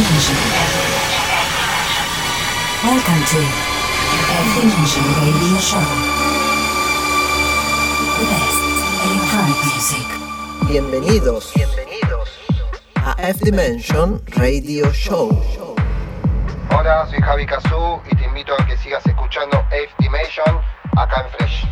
Dimension. Welcome to F Dimension Radio Show. The best electronic music. Bienvenidos, bienvenidos a F Dimension Radio Show. Hola, soy Javi Kazú y te invito a que sigas escuchando F Dimension acá en Fresh.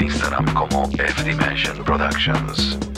Instagram como F Dimension Productions.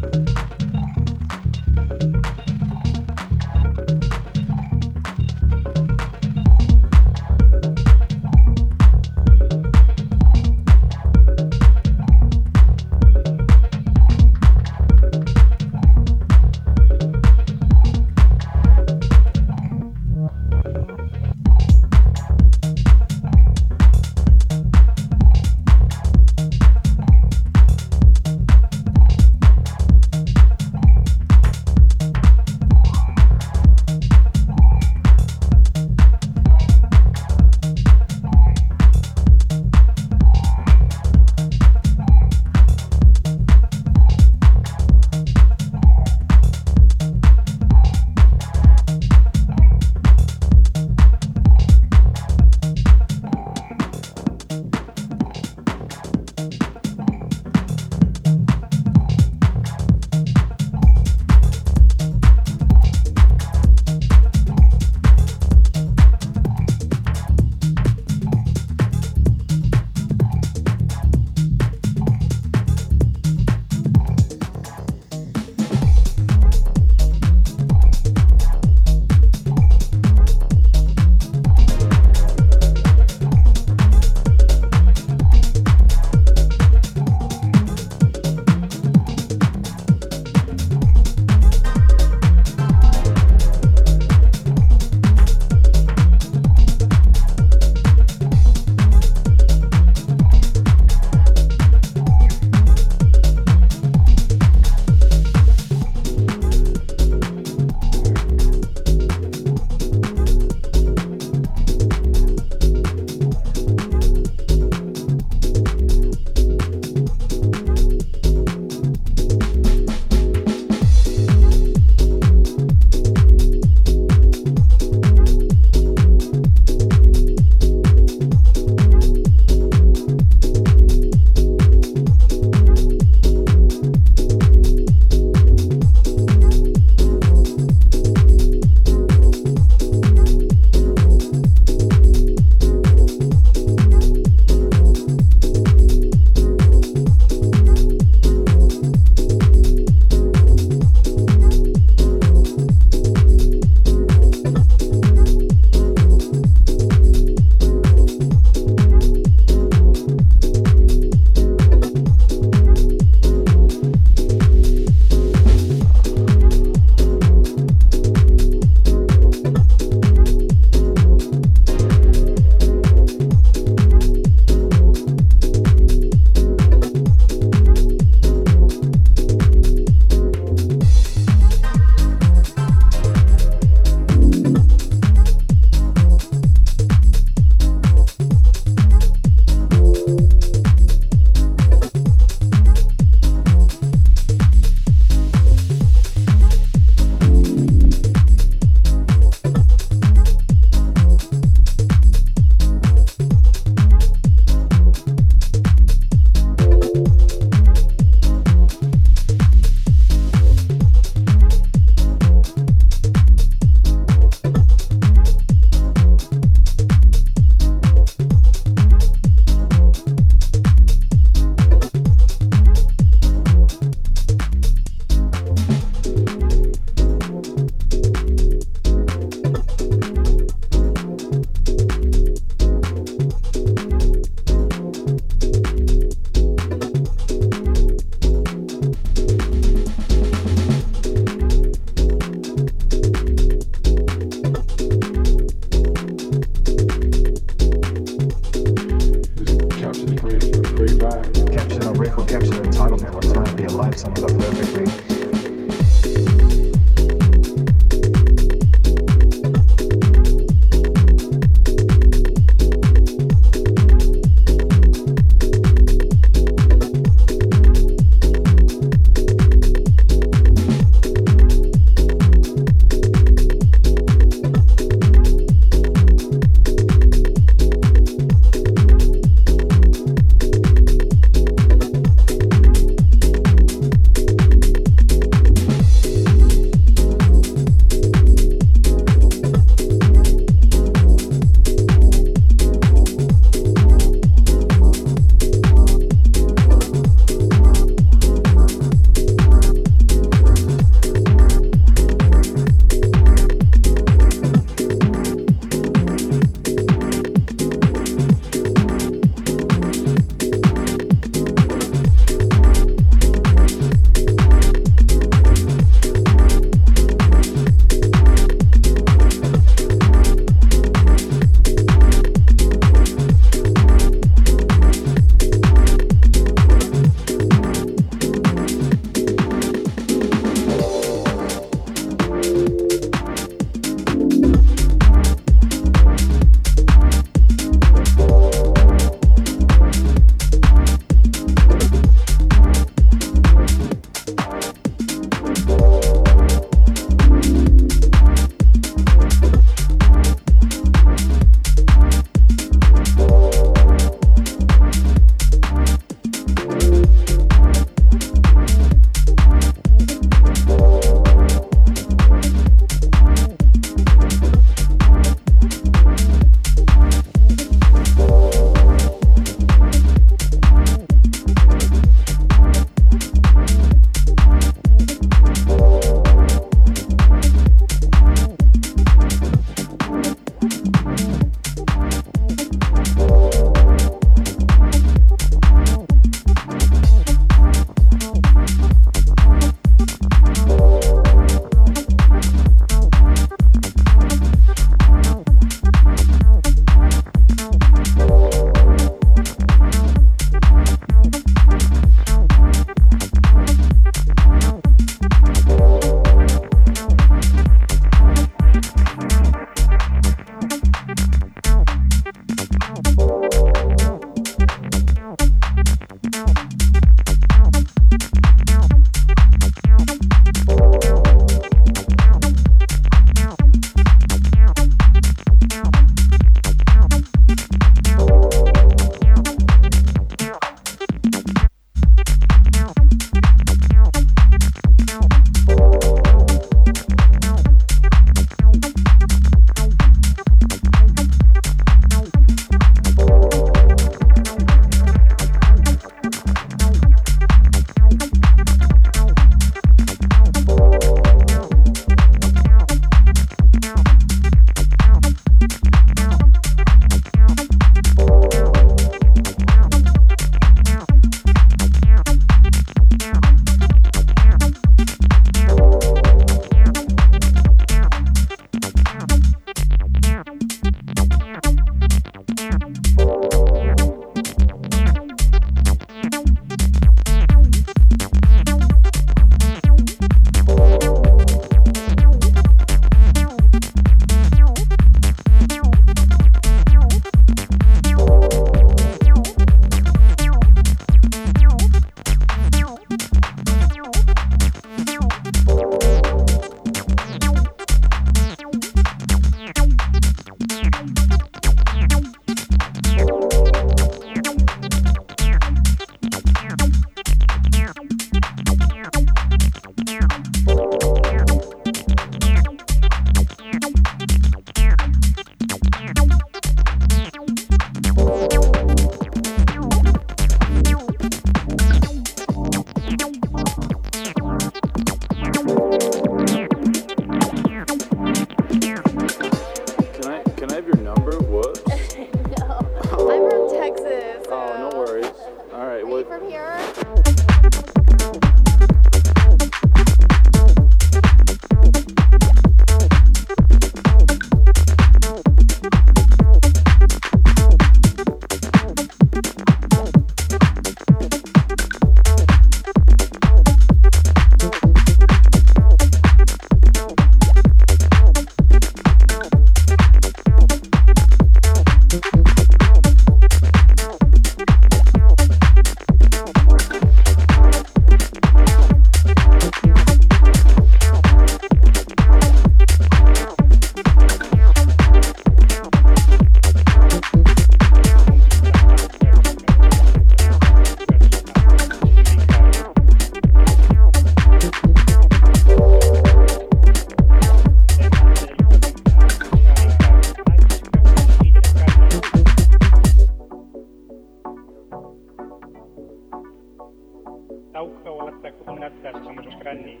Franny.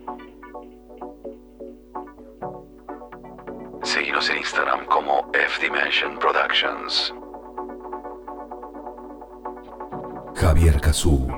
Seguimos en Instagram como F Dimension Productions. Javier Cazú.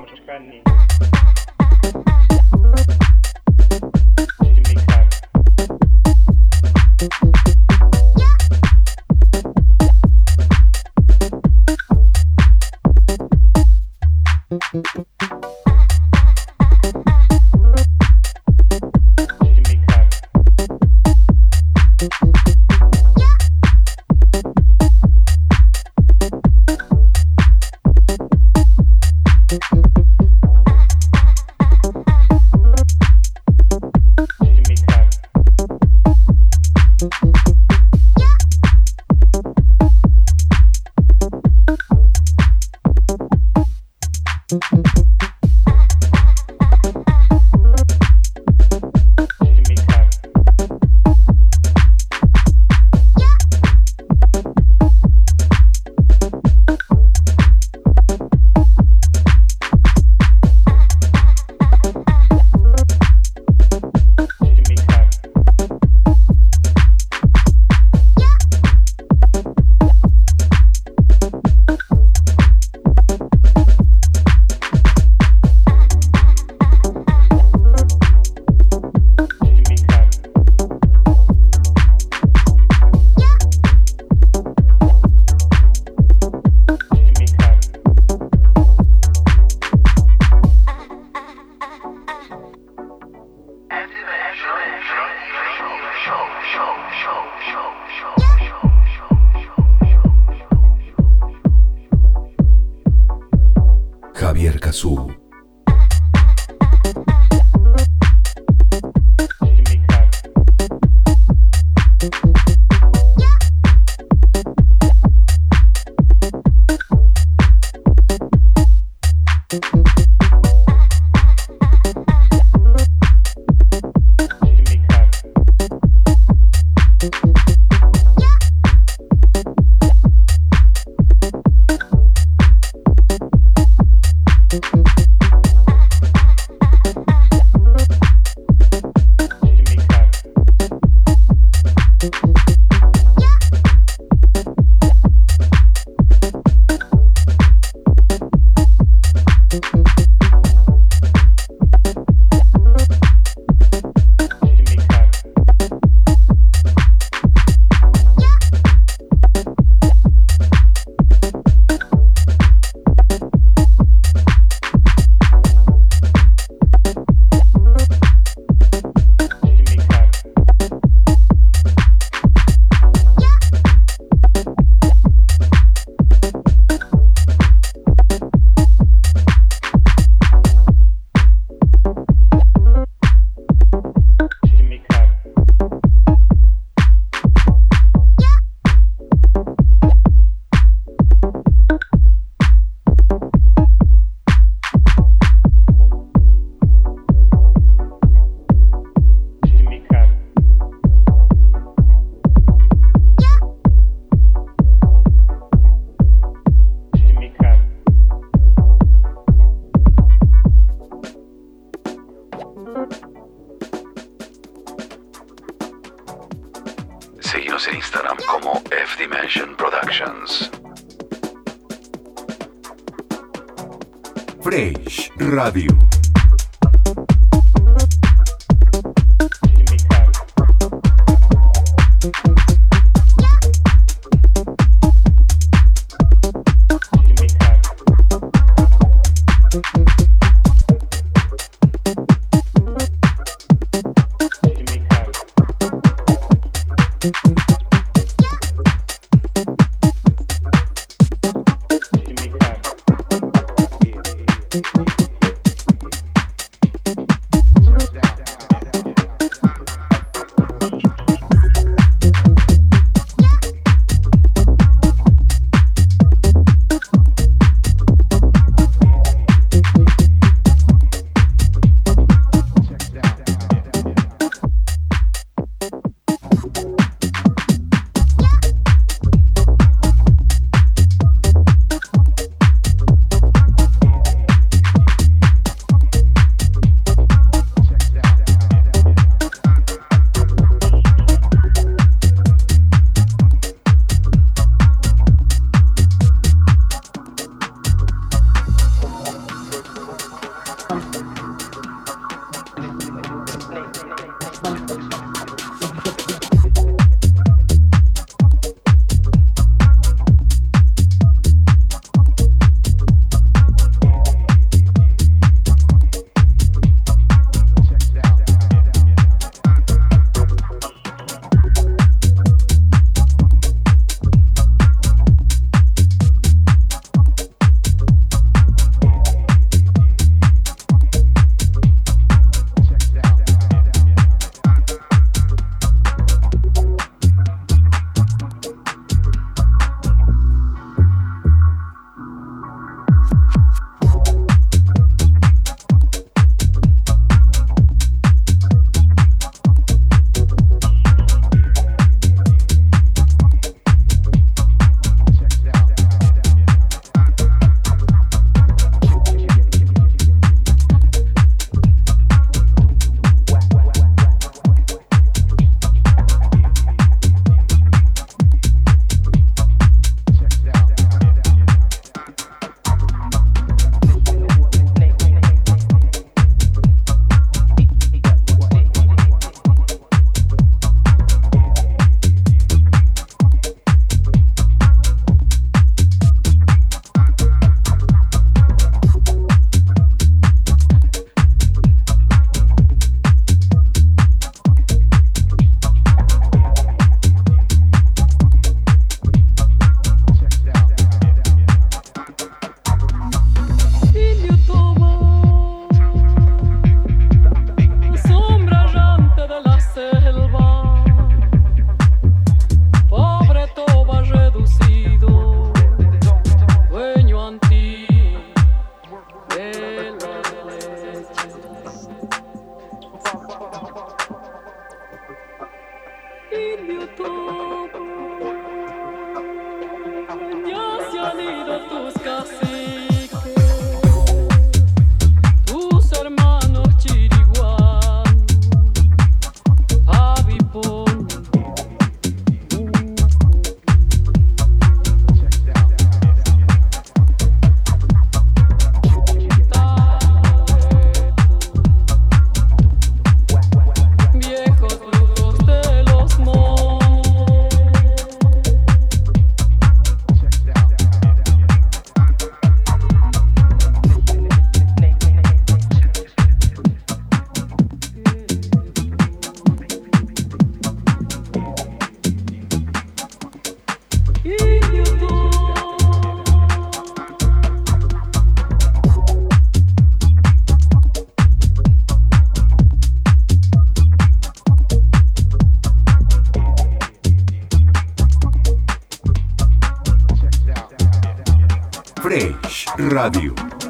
Fresh Radio.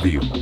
Fresh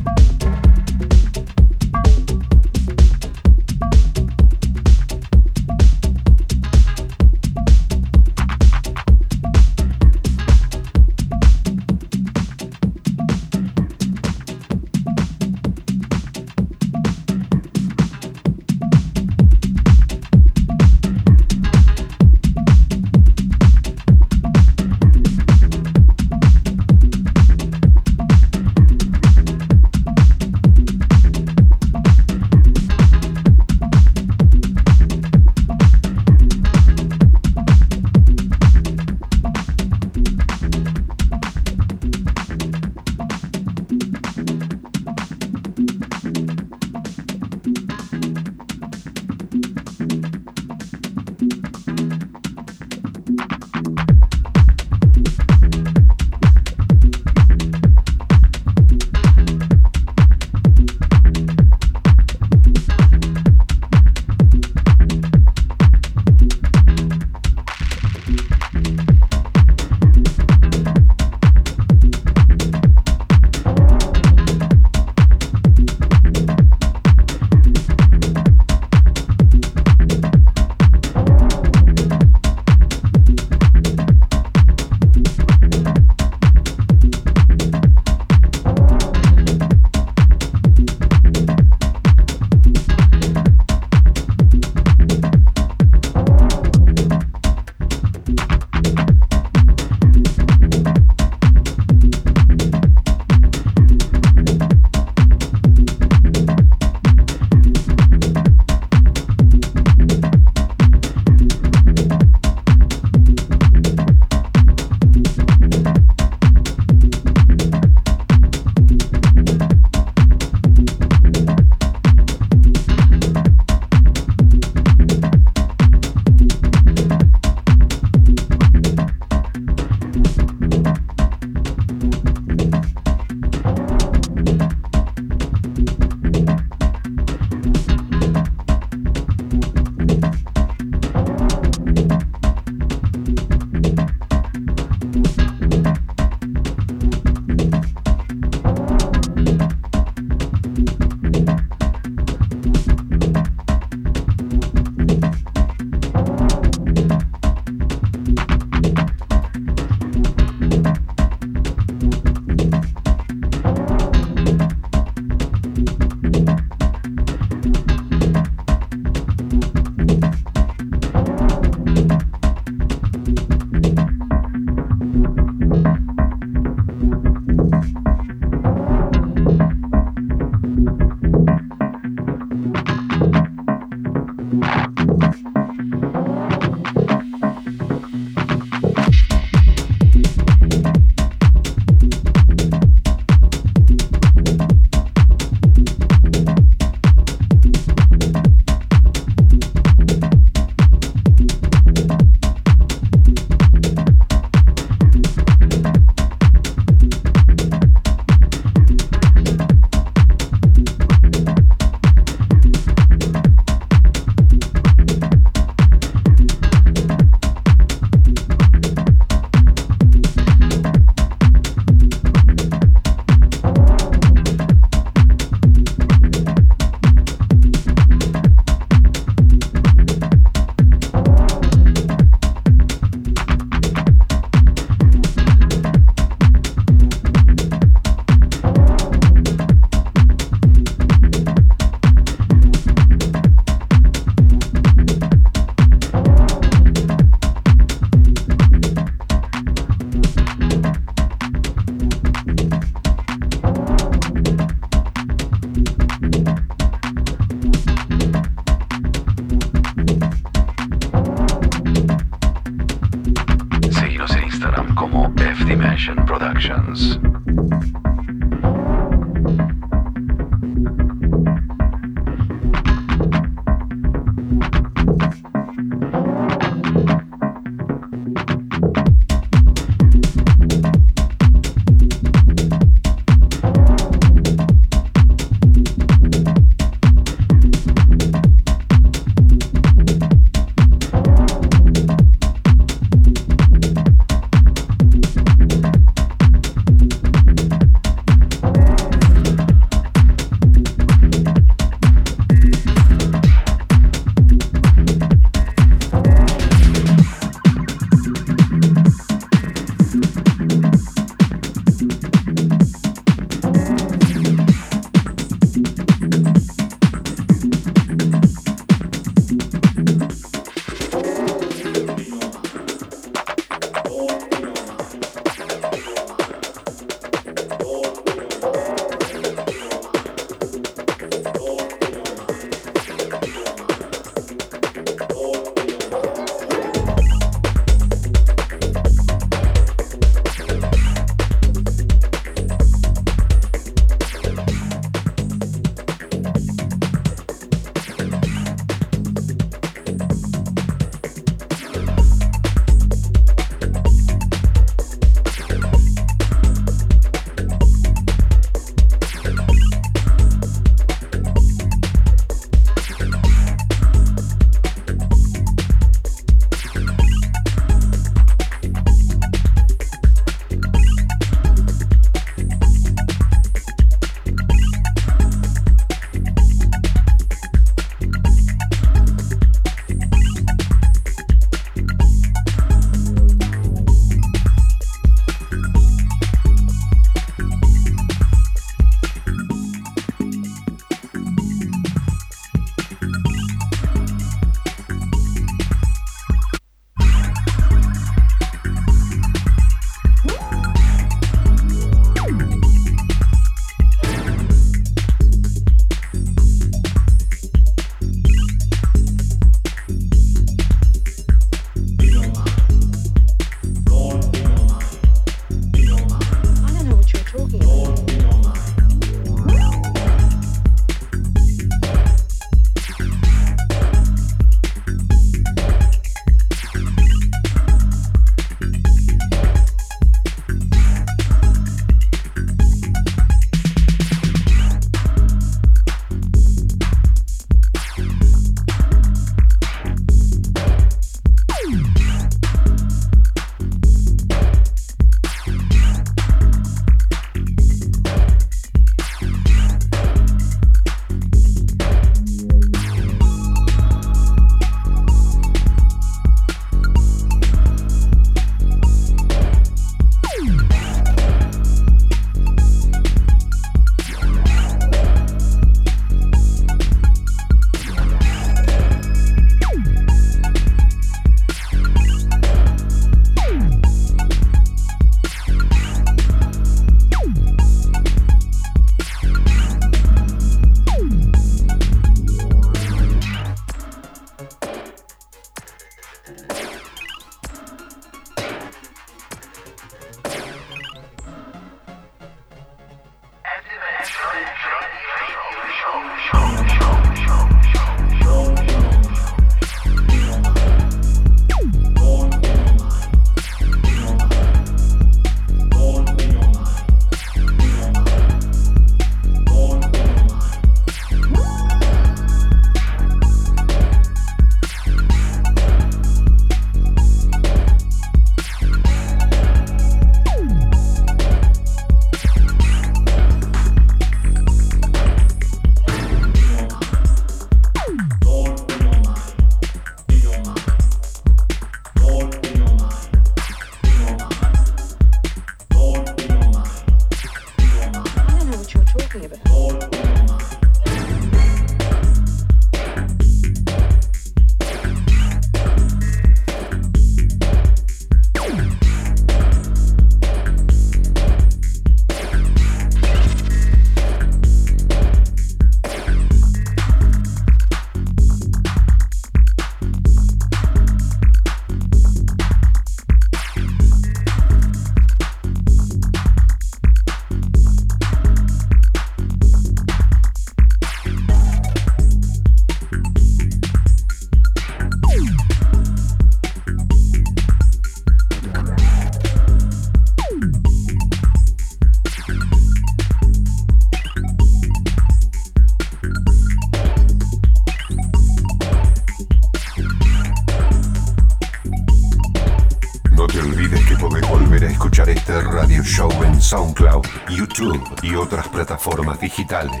escuchar este radio show en SoundCloud, YouTube y otras plataformas digitales.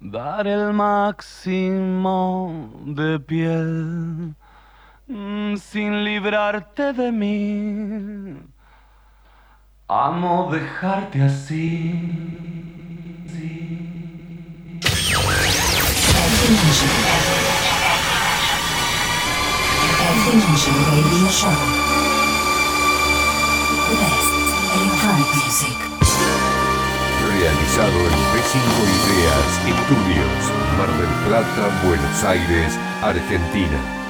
Dar el máximo de piel mm, sin librarte de mí. Amo dejarte así. Realizado en P5 Ideas Estudios, Mar del Plata, Buenos Aires, Argentina.